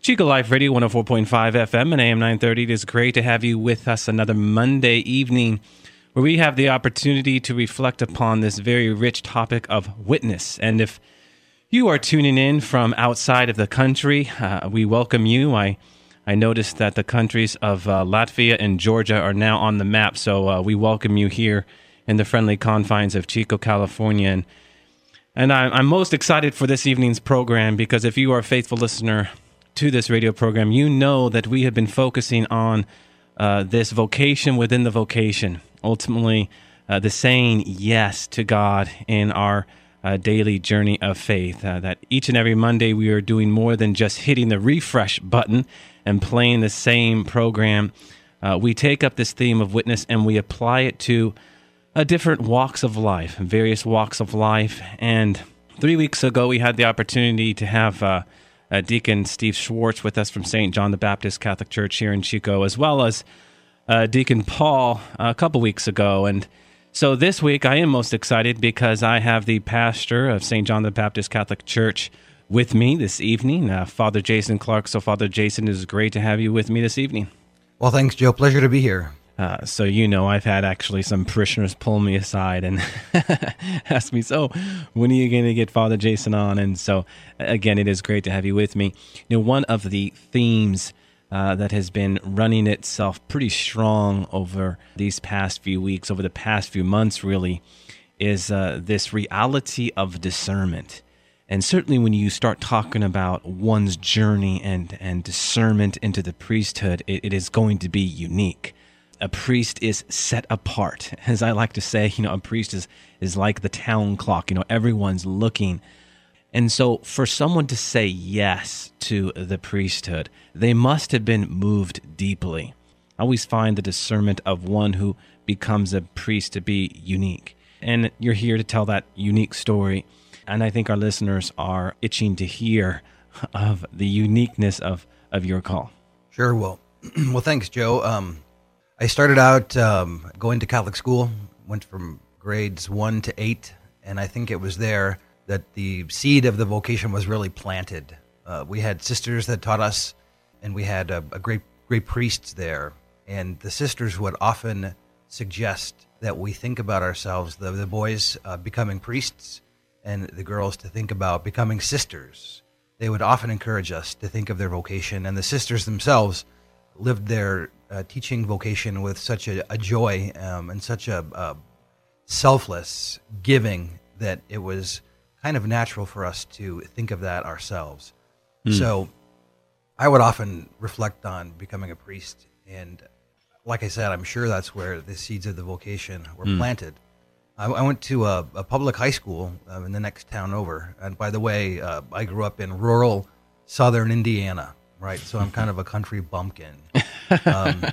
Chico Life Radio 104.5 FM and AM 930. It is great to have you with us another Monday evening where we have the opportunity to reflect upon this very rich topic of witness. And if you are tuning in from outside of the country, uh, we welcome you. I I noticed that the countries of uh, Latvia and Georgia are now on the map, so uh, we welcome you here in the friendly confines of Chico, California. And, and I, I'm most excited for this evening's program because if you are a faithful listener to this radio program, you know that we have been focusing on uh, this vocation within the vocation. Ultimately, uh, the saying yes to God in our uh, daily journey of faith. Uh, that each and every Monday we are doing more than just hitting the refresh button and playing the same program. Uh, we take up this theme of witness and we apply it to uh, different walks of life, various walks of life. And three weeks ago, we had the opportunity to have uh, Deacon Steve Schwartz with us from St. John the Baptist Catholic Church here in Chico, as well as uh, Deacon Paul a couple weeks ago. And so this week, I am most excited because I have the pastor of St. John the Baptist Catholic Church with me this evening, uh, Father Jason Clark. So, Father Jason, it is great to have you with me this evening. Well, thanks, Joe. Pleasure to be here. Uh, so you know, I've had actually some parishioners pull me aside and ask me, "So, when are you going to get Father Jason on?" And so, again, it is great to have you with me. You know, one of the themes uh, that has been running itself pretty strong over these past few weeks, over the past few months, really, is uh, this reality of discernment. And certainly, when you start talking about one's journey and, and discernment into the priesthood, it, it is going to be unique. A priest is set apart. As I like to say, you know, a priest is, is like the town clock. You know, everyone's looking. And so, for someone to say yes to the priesthood, they must have been moved deeply. I always find the discernment of one who becomes a priest to be unique. And you're here to tell that unique story and I think our listeners are itching to hear of the uniqueness of, of your call. Sure. Well, well, thanks, Joe. Um, I started out um, going to Catholic school, went from grades one to eight, and I think it was there that the seed of the vocation was really planted. Uh, we had sisters that taught us, and we had a, a great great priests there, and the sisters would often suggest that we think about ourselves, the, the boys uh, becoming priests, and the girls to think about becoming sisters. They would often encourage us to think of their vocation, and the sisters themselves lived their uh, teaching vocation with such a, a joy um, and such a, a selfless giving that it was kind of natural for us to think of that ourselves. Mm. So I would often reflect on becoming a priest. And like I said, I'm sure that's where the seeds of the vocation were mm. planted. I, I went to a, a, public high school uh, in the next town over. And by the way, uh, I grew up in rural southern Indiana, right? So I'm kind of a country bumpkin. Um,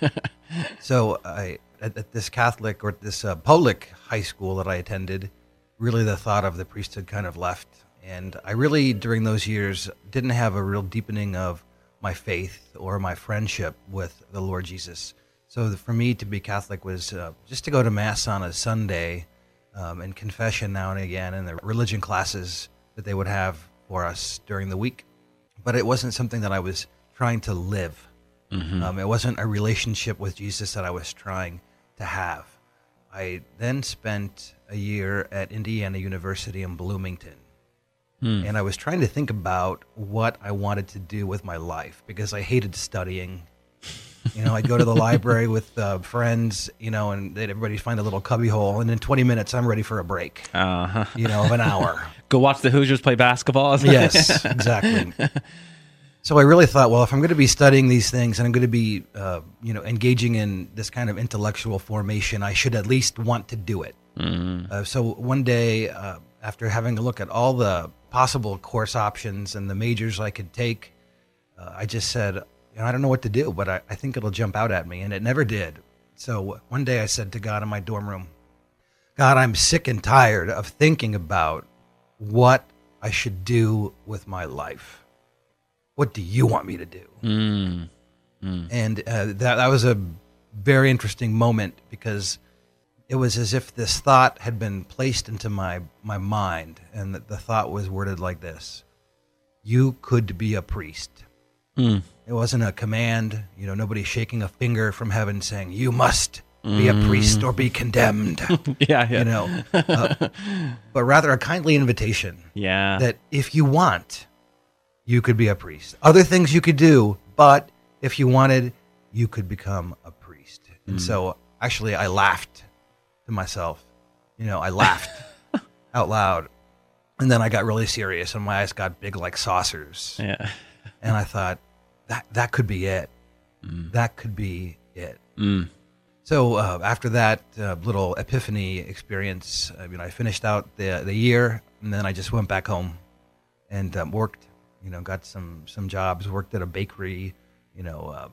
so I at, at, this Catholic or this uh, public high school that I attended, really the thought of the priesthood kind of left. And I really, during those years, didn't have a real deepening of my faith or my friendship with the Lord Jesus. So the, for me to be Catholic was uh, just to go to Mass on a Sunday um, and confession now and again and the religion classes that they would have for us during the week. But it wasn't something that I was trying to live. Mm-hmm. Um, it wasn't a relationship with Jesus that I was trying to have. I then spent a year at Indiana University in Bloomington. Hmm. And I was trying to think about what I wanted to do with my life because I hated studying. You know, I'd go to the library with uh, friends, you know, and they'd everybody find a little cubbyhole, and in 20 minutes, I'm ready for a break. Uh-huh. You know, of an hour. go watch the Hoosiers play basketball. yes, exactly. So I really thought, well, if I'm going to be studying these things and I'm going to be, uh, you know, engaging in this kind of intellectual formation, I should at least want to do it. Mm-hmm. Uh, so one day, uh, after having a look at all the possible course options and the majors I could take, uh, I just said, you know, I don't know what to do, but I, I think it'll jump out at me. And it never did. So one day I said to God in my dorm room, God, I'm sick and tired of thinking about what I should do with my life. What do you want me to do? Mm. And uh, that, that was a very interesting moment because it was as if this thought had been placed into my, my mind. And the, the thought was worded like this You could be a priest. Mm. It wasn't a command, you know, nobody shaking a finger from heaven saying, You must be a priest or be condemned, Yeah, yeah. you know, uh, but rather a kindly invitation yeah. that if you want, you could be a priest. Other things you could do, but if you wanted, you could become a priest. And so actually, I laughed to myself. You know, I laughed out loud. And then I got really serious, and my eyes got big like saucers. yeah. And I thought, that, that could be it. That could be it. Mm. So uh, after that uh, little epiphany experience, I mean, I finished out the the year, and then I just went back home and um, worked. You know, got some some jobs. Worked at a bakery. You know, uh,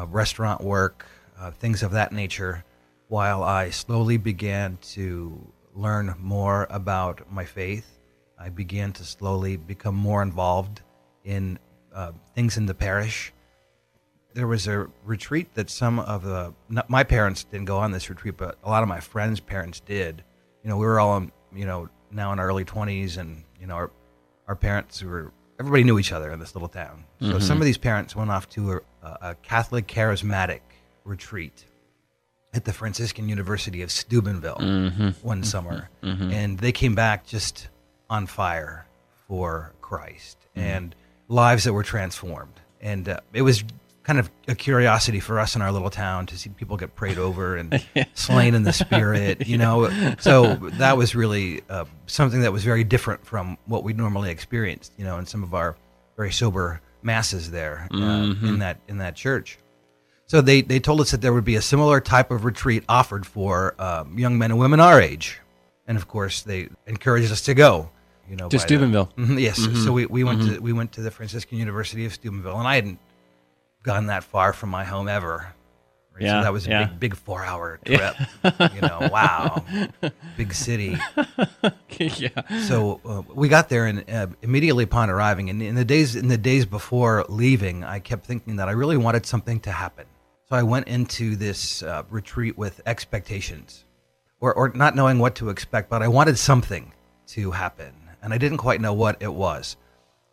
uh, restaurant work, uh, things of that nature. While I slowly began to learn more about my faith, I began to slowly become more involved in uh, things in the parish there was a retreat that some of the not, my parents didn't go on this retreat, but a lot of my friends' parents did. You know, we were all in, you know now in our early twenties, and you know our our parents were everybody knew each other in this little town. So mm-hmm. some of these parents went off to a, a Catholic charismatic retreat at the Franciscan University of Steubenville mm-hmm. one mm-hmm. summer, and they came back just on fire for Christ and lives that were transformed. And uh, it was kind of a curiosity for us in our little town to see people get prayed over and slain in the spirit, you know. So that was really uh, something that was very different from what we normally experienced, you know, in some of our very sober masses there uh, in that in that church. So they, they told us that there would be a similar type of retreat offered for um, young men and women our age, and of course they encouraged us to go. You know, To by the- Steubenville. Mhm, yes. So we, we went to we went to the Franciscan University of Steubenville, and I hadn't gone that far from my home ever. Right? Yeah, so that was a yeah. big big four hour trip. you know, wow, big city. yeah. So uh, we got there, and uh, immediately upon arriving, and in the days in the days before leaving, I kept thinking that I really wanted something to happen. So I went into this uh, retreat with expectations, or or not knowing what to expect, but I wanted something to happen, and I didn't quite know what it was.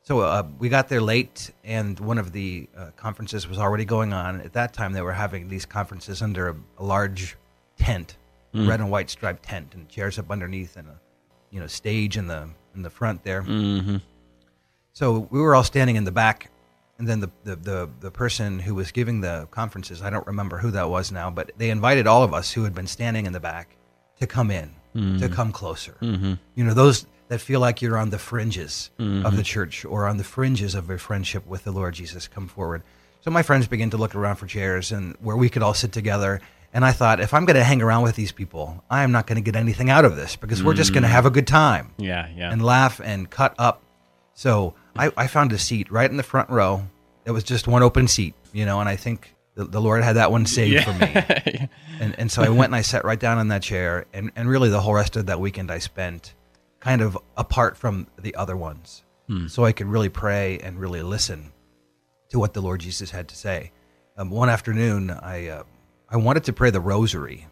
So uh, we got there late, and one of the uh, conferences was already going on. At that time, they were having these conferences under a, a large tent, red and white striped tent, and chairs up underneath, and a you know stage in the in the front there. Mm-hmm. So we were all standing in the back, and then the, the, the, the person who was giving the conferences, I don't remember who that was now, but they invited all of us who had been standing in the back to come in, to come closer. Mm-hmm. You know, those that feel like you're on the fringes of the mm-hmm. church or on the fringes of a friendship with the Lord Jesus come forward. So my friends began to look around for chairs and where we could all sit together. And I thought, if I'm going to hang around with these people, I am not going to get anything out of this because we're just going to mm-hmm. have a good time Yeah, yeah. and laugh and cut up. So I, I found a seat right in the front row. It was just one open seat, you know, and I think the, the Lord had that one saved for me. And, and so I went and I sat right down in that chair. And, and really, the whole rest of that weekend I spent kind of apart from the other ones. So I could really pray and really listen to what the Lord Jesus had to say. Um, one afternoon, I, uh, I wanted to pray the rosary,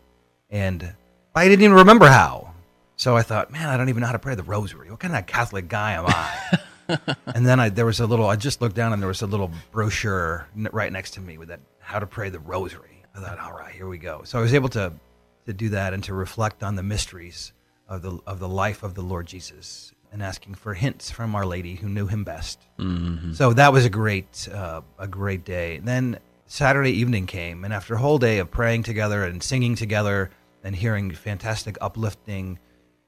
and I didn't even remember how. So I thought, man, I don't even know how to pray the rosary. What kind of Catholic guy am I? and then I, there was a little, I just looked down and there was a little brochure right next to me with that, how to pray the rosary. I thought, all right, here we go. So I was able to, to do that and to reflect on the mysteries of the, of the life of the Lord Jesus and asking for hints from Our Lady who knew him best. So that was a great, uh, a great day. Then Saturday evening came, and after a whole day of praying together and singing together and hearing fantastic, uplifting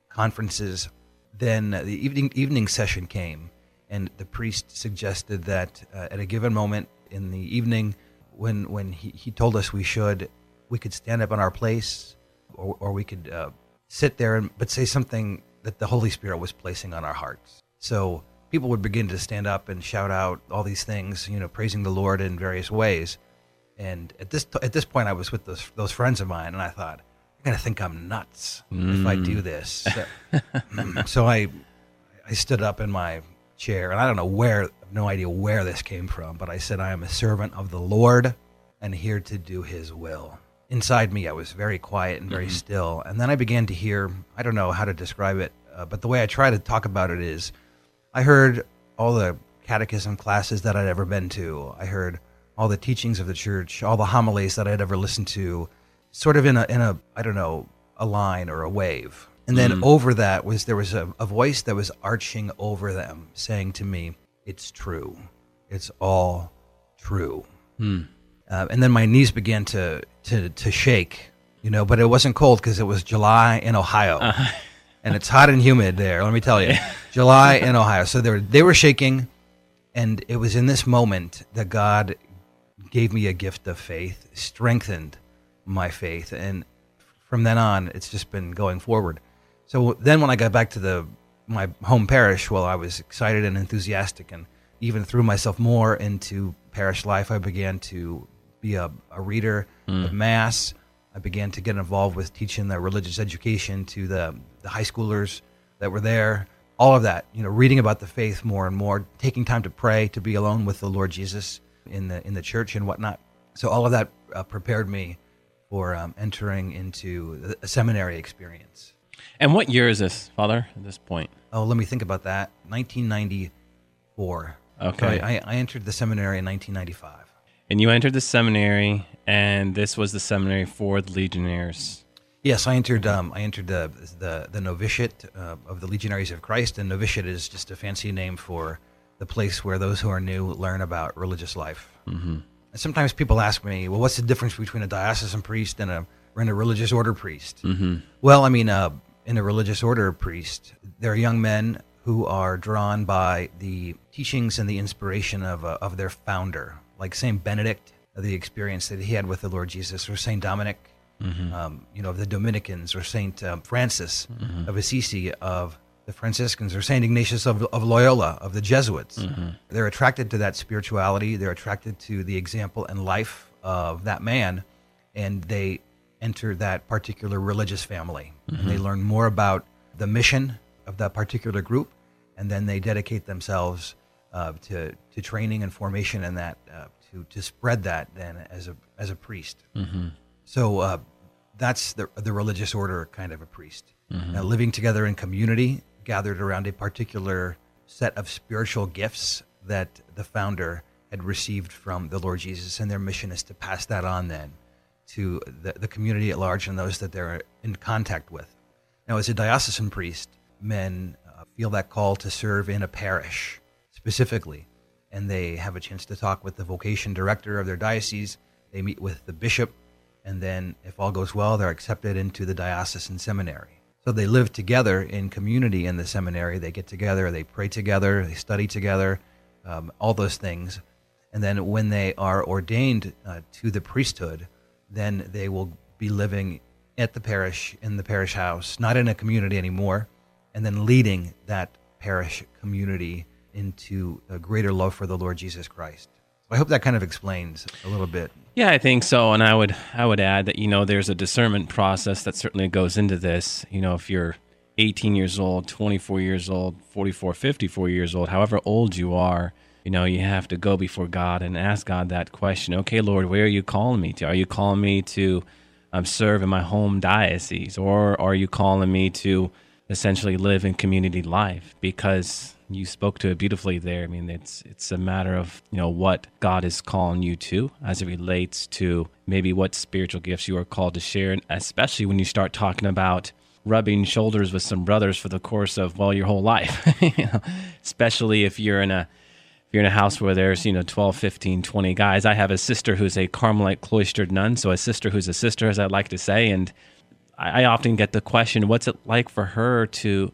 conferences, then the evening evening session came, and the priest suggested that uh, at a given moment in the evening, when when he, he told us we should, we could stand up in our place, or, or we could uh, sit there and but say something that the Holy Spirit was placing on our hearts. So people would begin to stand up and shout out all these things, you know, praising the Lord in various ways. And at this at this point, I was with those those friends of mine, and I thought, "You're gonna think I'm nuts if I do mm. this." So, mm. so I I stood up in my chair, and I don't know where, no idea where this came from, but I said, "I am a servant of the Lord, and here to do His will." Inside me, I was very quiet and very mm-hmm. still, and then I began to hear. I don't know how to describe it, uh, but the way I try to talk about it is, I heard all the catechism classes that I'd ever been to. I heard all the teachings of the church, all the homilies that I'd ever listened to, sort of in a in a I don't know a line or a wave. And then mm. over that was there was a, a voice that was arching over them, saying to me, "It's true. It's all true." Hmm. Uh, and then my knees began to to to shake, you know. But it wasn't cold because it was July in Ohio, and it's hot and humid there. Let me tell you, July in Ohio. So they were they were shaking, and it was in this moment that God gave me a gift of faith, strengthened my faith, and from then on, it's just been going forward. So then, when I got back to the my home parish, well, I was excited and enthusiastic, and even threw myself more into parish life. I began to be a, a reader of mass. I began to get involved with teaching the religious education to the the high schoolers that were there. All of that, you know, reading about the faith more and more, taking time to pray, to be alone with the Lord Jesus in the in the church and whatnot. So all of that uh, prepared me for um, entering into a seminary experience. And what year is this, Father, at this point? Oh, let me think about that. 1994. Okay. So I, I entered the seminary in 1995. And you entered the seminary, and this was the seminary for the Legionnaires. Yes, I entered. Um, I entered the the, the novitiate uh, of the Legionaries of Christ, and novitiate is just a fancy name for the place where those who are new learn about religious life. Mm-hmm. And sometimes people ask me, "Well, what's the difference between a diocesan priest and a and a religious order priest?" Mm-hmm. Well, I mean, uh, in a religious order priest, they're young men who are drawn by the teachings and the inspiration of uh, of their founder, like Saint Benedict, the experience that he had with the Lord Jesus, or Saint Dominic, um, you know, of the Dominicans, or Saint um, Francis of Assisi, of the Franciscans, or Saint Ignatius of, of Loyola, of the Jesuits. They're attracted to that spirituality. They're attracted to the example and life of that man, and they enter that particular religious family. And they learn more about the mission of that particular group, and then they dedicate themselves uh, to to training and formation and that uh, to to spread that then as a as a priest. So uh, that's the the religious order kind of a priest. Now, living together in community, gathered around a particular set of spiritual gifts that the founder had received from the Lord Jesus, and their mission is to pass that on then to the, the community at large and those that they're in contact with. Now, as a diocesan priest, men uh, feel that call to serve in a parish specifically, and they have a chance to talk with the vocation director of their diocese. They meet with the bishop, and then, if all goes well, they're accepted into the diocesan seminary. So they live together in community in the seminary. They get together, they pray together, they study together, um, all those things. And then when they are ordained uh, to the priesthood, then they will be living at the parish, in the parish house, not in a community anymore, and then leading that parish community into a greater love for the Lord Jesus Christ. I hope that kind of explains a little bit. Yeah, I think so. And I would I would add that you know there's a discernment process that certainly goes into this. You know, if you're 18 years old, 24 years old, 44, 54 years old, however old you are, you know, you have to go before God and ask God that question. Okay, Lord, where are you calling me to? Are you calling me to um, serve in my home diocese, or are you calling me to essentially live in community life? Because you spoke to it beautifully there. I mean, it's it's a matter of you know what God is calling you to as it relates to maybe what spiritual gifts you are called to share, and especially when you start talking about rubbing shoulders with some brothers for the course of well your whole life. you know, especially if you're in a if you're in a house where there's you know 12 15 20 guys i have a sister who's a carmelite cloistered nun so a sister who's a sister as i like to say and I often get the question what's it like for her to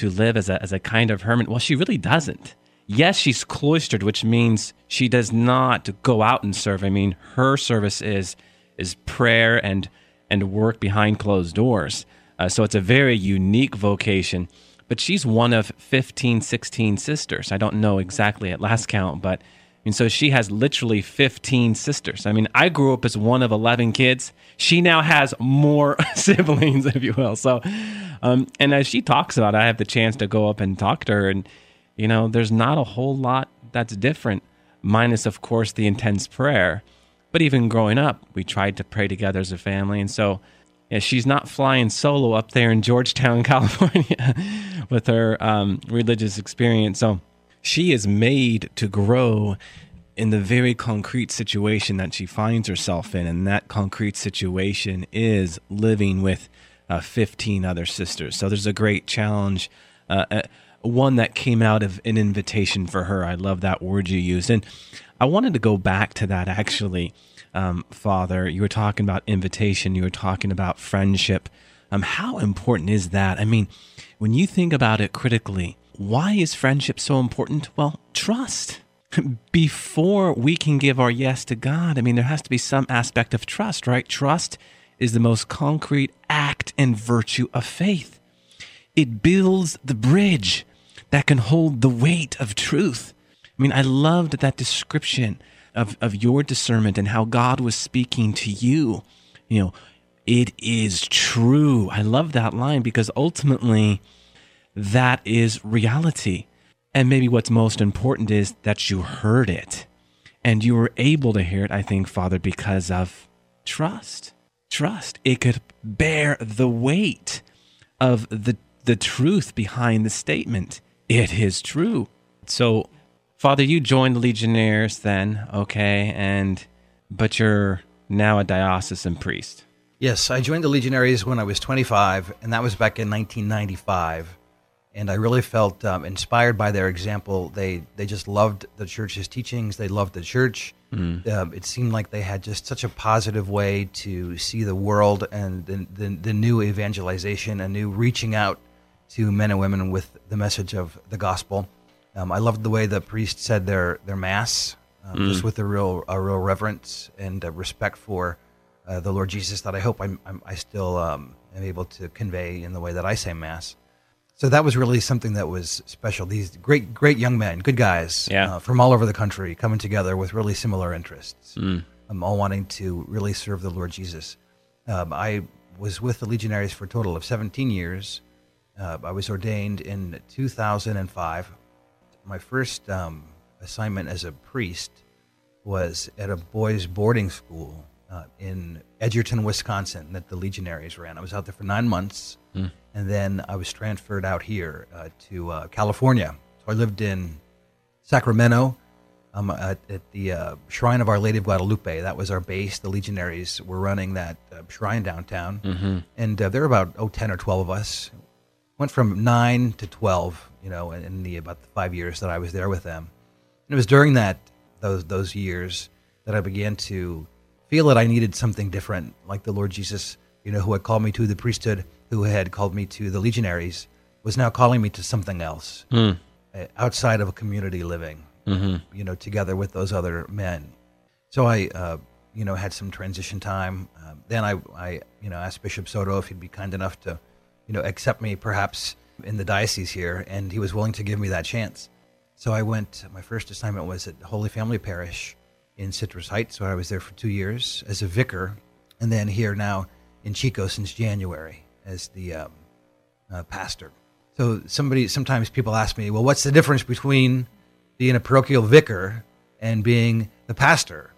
to live as a, as a kind of hermit? Well she really doesn't. Yes she's cloistered which means she does not go out and serve. I mean her service is is prayer and and work behind closed doors. Uh, so it's a very unique vocation but she's one of 15, 16 sisters. I don't know exactly at last count, but and so she has literally 15 sisters. I mean, I grew up as one of 11 kids. She now has more siblings, if you will. So, um, and as she talks about, it, I have the chance to go up and talk to her, and you know, there's not a whole lot that's different, minus of course the intense prayer. But even growing up, we tried to pray together as a family, and so yeah, she's not flying solo up there in Georgetown, California, with her um, religious experience. So she is made to grow in the very concrete situation that she finds herself in. And that concrete situation is living with uh, 15 other sisters. So there's a great challenge, uh, uh, one that came out of an invitation for her. I love that word you used. And I wanted to go back to that actually, um, Father. You were talking about invitation, you were talking about friendship. Um, how important is that? I mean, when you think about it critically, why is friendship so important? Well, trust. Before we can give our yes to God, I mean, there has to be some aspect of trust, right? Trust is the most concrete act and virtue of faith. It builds the bridge that can hold the weight of truth. I mean, I loved that description of, of your discernment and how God was speaking to you. You know, it is true. I love that line because ultimately, that is reality. And maybe what's most important is that you heard it and you were able to hear it, I think, Father, because of trust. Trust. It could bear the weight of the, the truth behind the statement. It is true. So, Father, you joined the Legionnaires then, okay, and but you're now a diocesan priest. Yes, I joined the Legionaries when I was 25, and that was back in 1995 and I really felt um, inspired by their example. They they just loved the church's teachings. They loved the church. Mm. Um, it seemed like they had just such a positive way to see the world and the, the, the new evangelization, a new reaching out to men and women with the message of the gospel. Um, I loved the way the priest said their their mass, um, mm. just with a real a real reverence and respect for uh, the Lord Jesus that I hope I'm, I'm i still um, am able to convey in the way that I say mass. So that was really something that was special. These great, great young men, good guys, yeah. uh, from all over the country, coming together with really similar interests, mm. um, all wanting to really serve the Lord Jesus. Um, I was with the Legionaries for a total of 17 years. Uh, I was ordained in 2005. My first um, assignment as a priest was at a boys' boarding school uh, in Edgerton, Wisconsin, that the Legionaries ran. I was out there for nine months. Mm and then I was transferred out here uh, to uh, California. So I lived in Sacramento um, at, at the uh, Shrine of Our Lady of Guadalupe. That was our base. The Legionaries were running that uh, shrine downtown, mm-hmm. and uh, there were about oh, 10 or 12 of us. Went from nine to 12, you know, in the about the five years that I was there with them. And it was during that those those years that I began to feel that I needed something different, like the Lord Jesus, you know, who had called me to the priesthood who had called me to the Legionaries, was now calling me to something else mm. outside of a community living, mm-hmm. you know, together with those other men. So I, uh, you know, had some transition time. Uh, then I, I, you know, asked Bishop Soto if he'd be kind enough to, you know, accept me perhaps in the diocese here, and he was willing to give me that chance. So I went. My first assignment was at Holy Family Parish in Citrus Heights, where I was there for two years as a vicar, and then here now in Chico since January as the um, uh, pastor. So somebody sometimes people ask me, well, what's the difference between being a parochial vicar and being the pastor?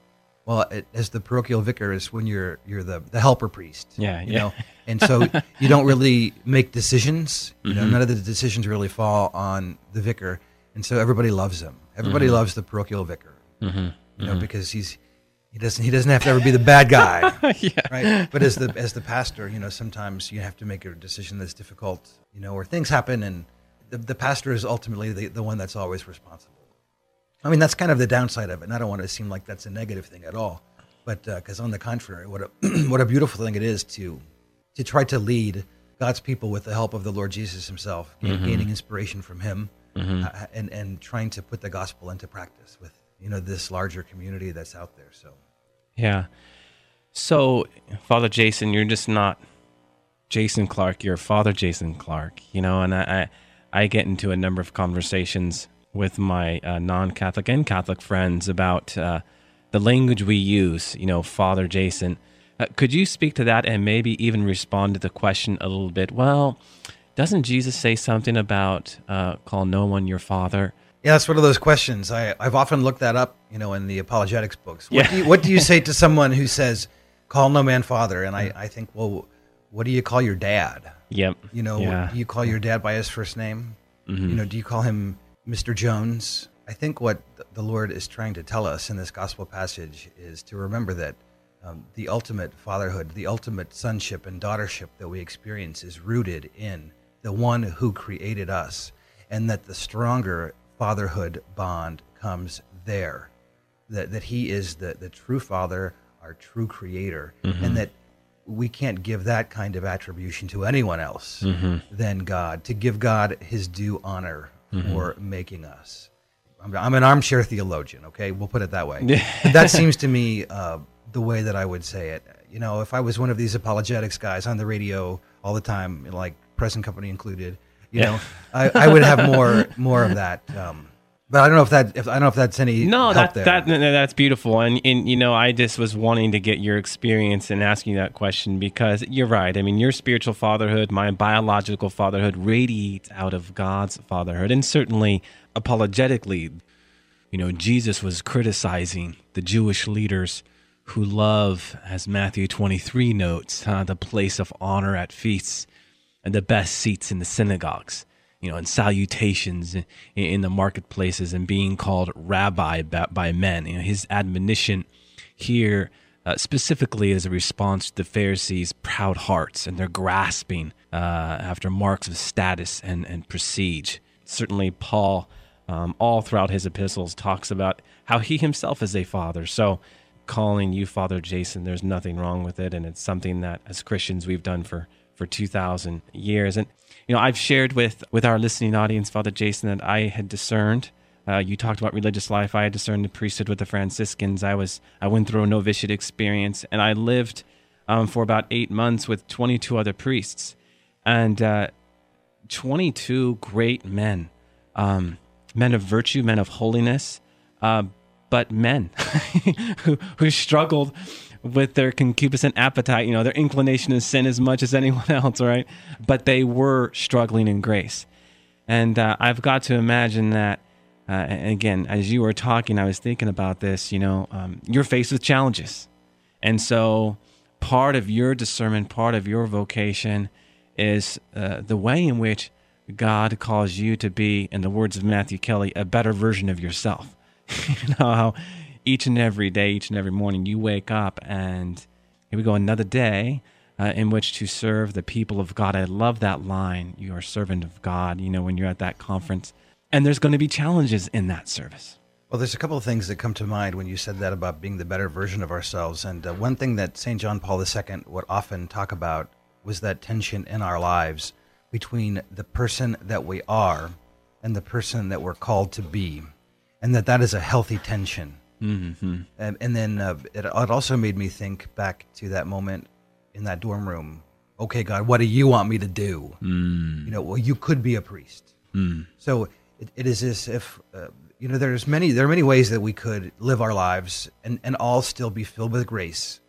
Well, it, as the parochial vicar is when you're you're the, the helper priest. Yeah, you yeah. know, and so you don't really make decisions. You know, Mhm. none of the decisions really fall on the vicar, and so everybody loves him. Everybody Mhm. loves the parochial vicar. Mm-hmm. You know, because he's he doesn't he doesn't have to ever be the bad guy yeah. right but as the as the pastor you know sometimes you have to make a decision that's difficult you know or things happen and the, the pastor is ultimately the, the one that's always responsible i mean that's kind of the downside of it and i don't want to seem like that's a negative thing at all but because on the contrary what a what a beautiful thing it is to to try to lead god's people with the help of the lord jesus himself Mhm. gaining inspiration from him Mhm. uh, and and trying to put the gospel into practice with you know this larger community that's out there so Yeah. So, Father Jason, you're just not Jason Clark. You're Father Jason Clark, you know, and I, I I get into a number of conversations with my uh, non-Catholic and Catholic friends about uh, the language we use. You know, Father Jason. Uh, could you speak to that and maybe even respond to the question a little bit? Well, doesn't Jesus say something about uh, call no one your father? Yeah, that's one of those questions. I, I've often looked that up, you know, in the apologetics books. What, yeah. do, you, what do you say to someone who says, call no man father? And I, I think, well, what do you call your dad? Yep. You know, yeah. do you call your dad by his first name? Mm-hmm. You know, do you call him Mr. Jones? I think what the Lord is trying to tell us in this gospel passage is to remember that um, the ultimate fatherhood, the ultimate sonship and daughtership that we experience is rooted in the one who created us, and that the stronger fatherhood bond comes there. That, that he is the, the true father, our true creator, mm-hmm. and that we can't give that kind of attribution to anyone else mm-hmm. than God, to give God his due honor mm-hmm. for making us. I'm, I'm, an armchair theologian, okay? We'll put it that way. that seems to me uh, the way that I would say it. You know, if I was one of these apologetics guys on the radio all the time, like present company included, you yeah. know, I, I, would have more more of that. Um, but I don't know if that if I don't know if that's any no that there. that that's beautiful and and you know I just was wanting to get your experience and asking that question because you're right I mean your spiritual fatherhood my biological fatherhood radiates out of God's fatherhood and certainly apologetically you know Jesus was criticizing the Jewish leaders who love as Matthew 23 notes uh, the place of honor at feasts and the best seats in the synagogues you know, and salutations in, in the marketplaces and being called rabbi by, by men. You know, his admonition here uh, specifically as a response to the Pharisees' proud hearts and their grasping uh, after marks of status and, and prestige. Certainly, Paul, um, all throughout his epistles, talks about how he himself is a father. So, calling you Father Jason, there's nothing wrong with it. And it's something that as Christians we've done for, for 2,000 years. And you know, I've shared with with our listening audience, Father Jason, that I had discerned. Uh, you talked about religious life. I had discerned the priesthood with the Franciscans. I was I went through a novitiate experience, and I lived um, for about eight months with 22 other priests, and uh, 22 great men, um, men of virtue, men of holiness, uh, but men who, who struggled with their concupiscent appetite, you know, their inclination to sin as much as anyone else, right? But they were struggling in grace. And uh, I've got to imagine that, uh, again, as you were talking, I was thinking about this, you know, um, you're faced with challenges. And so part of your discernment, part of your vocation is uh, the way in which God calls you to be, in the words of Matthew Kelly, a better version of yourself. you know how each and every day, each and every morning, you wake up and here we go, another day uh, in which to serve the people of God. I love that line. You are servant of God, you know, when you're at that conference. And there's going to be challenges in that service. Well, there's a couple of things that come to mind when you said that about being the better version of ourselves. And uh, one thing that St. John Paul II would often talk about was that tension in our lives between the person that we are and the person that we're called to be. And that that is a healthy tension. Mm-hmm. And, and, then uh, it, it, also made me think back to that moment in that dorm room. Okay, God, what do you want me to do? Mm. You know, well, you could be a priest. Mm. So it, it is as if uh, you know there's many there are many ways that we could live our lives and and all still be filled with grace.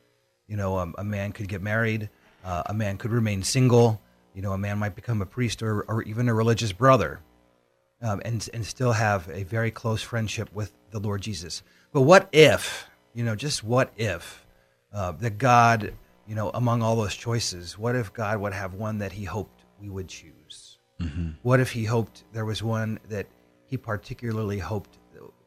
You know, um, a man could get married, uh, a man could remain single. You know, a man might become a priest or, or even a religious brother, um, and and still have a very close friendship with the Lord Jesus. But what if, you know, just what if uh, that God, you know, among all those choices, what if God would have one that He hoped we would choose? Mm-hmm. What if He hoped there was one that He particularly hoped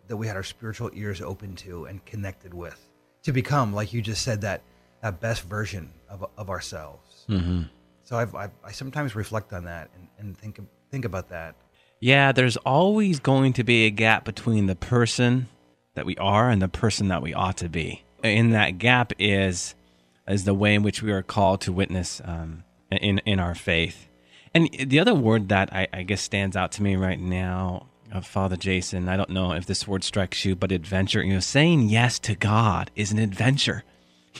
that we had our spiritual ears open to and connected with to become, like you just said, that that best version of of ourselves. Mm-hmm. So I've, I've, i sometimes reflect on that and, and think think about that. Yeah, there's always going to be a gap between the person that we are and the person that we ought to be. In that gap is is the way in which we are called to witness um, in in our faith. And the other word that I, I guess stands out to me right now, uh, Father Jason, I don't know if this word strikes you, but adventure. You know, saying yes to God is an adventure.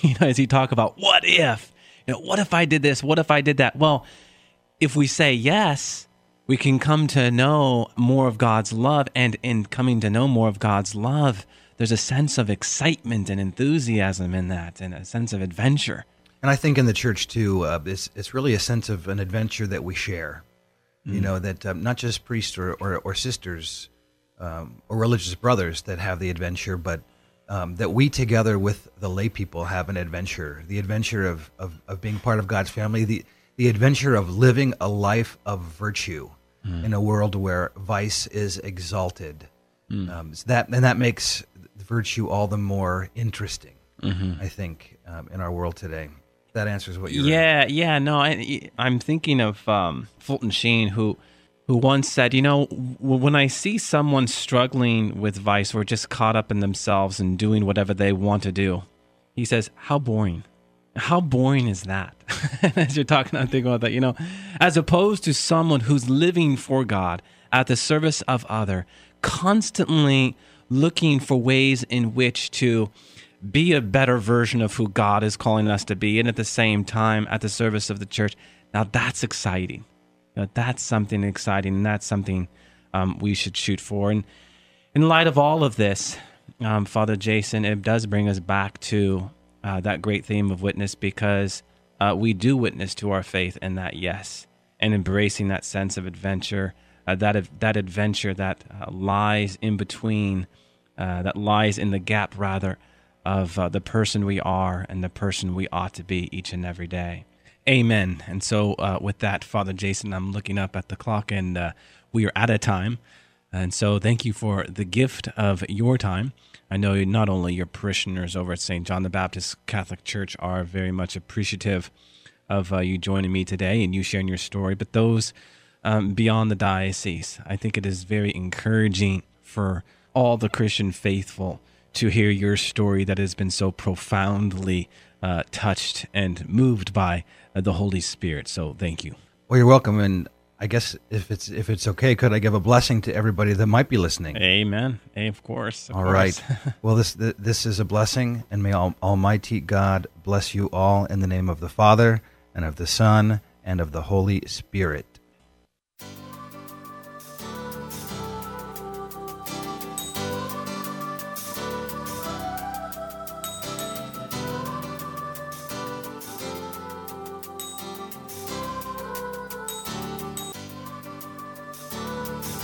You know, as you talk about what if, you know, what if I did this? What if I did that? Well, if we say yes, we can come to know more of God's love. And in coming to know more of God's love, there's a sense of excitement and enthusiasm in that and a sense of adventure. And I think in the church too, uh, it's, it's really a sense of an adventure that we share. Mm. You know, that um, not just priests or, or, or sisters um, or religious brothers that have the adventure, but um, that we together with the lay people have an adventure the adventure of, of, of being part of God's family, the, the adventure of living a life of virtue mm. in a world where vice is exalted. Mm. Um, so that and that makes virtue all the more interesting. Mm-hmm. I think um, in our world today, that answers what you. Yeah, yeah. No, I, am thinking of um, Fulton Sheen, who who once said, you know, when I see someone struggling with vice or just caught up in themselves and doing whatever they want to do, he says, how boring. How boring is that? As you're talking, I'm thinking about that, you know, as opposed to someone who's living for God at the service of other, constantly looking for ways in which to be a better version of who God is calling us to be, and at the same time at the service of the church. Now that's exciting. Now, that's something exciting, and that's something um, we should shoot for. And in light of all of this, um, Father Jason, it does bring us back to uh, that great theme of witness because uh, we do witness to our faith and that yes, and embracing that sense of adventure, uh, that that adventure that uh, lies in between, uh, that lies in the gap rather of uh, the person we are and the person we ought to be each and every day. Amen. And so, with that, Father Jason, I'm looking up at the clock and we are out of time. And so, thank you for the gift of your time. I know not only your parishioners over at St. John the Baptist Catholic Church are very much appreciative of uh, you joining me today and you sharing your story, but those um, beyond the diocese, I think it is very encouraging for all the Christian faithful to hear your story that has been so profoundly uh, touched and moved by uh, the Holy Spirit. So thank you. Well, you're welcome. And I guess if it's if it's okay, could I give a blessing to everybody that might be listening? Amen. Of course. Of all course. right. well, this this is a blessing, and may Almighty God bless you all in the name of the Father and of the Son and of the Holy Spirit.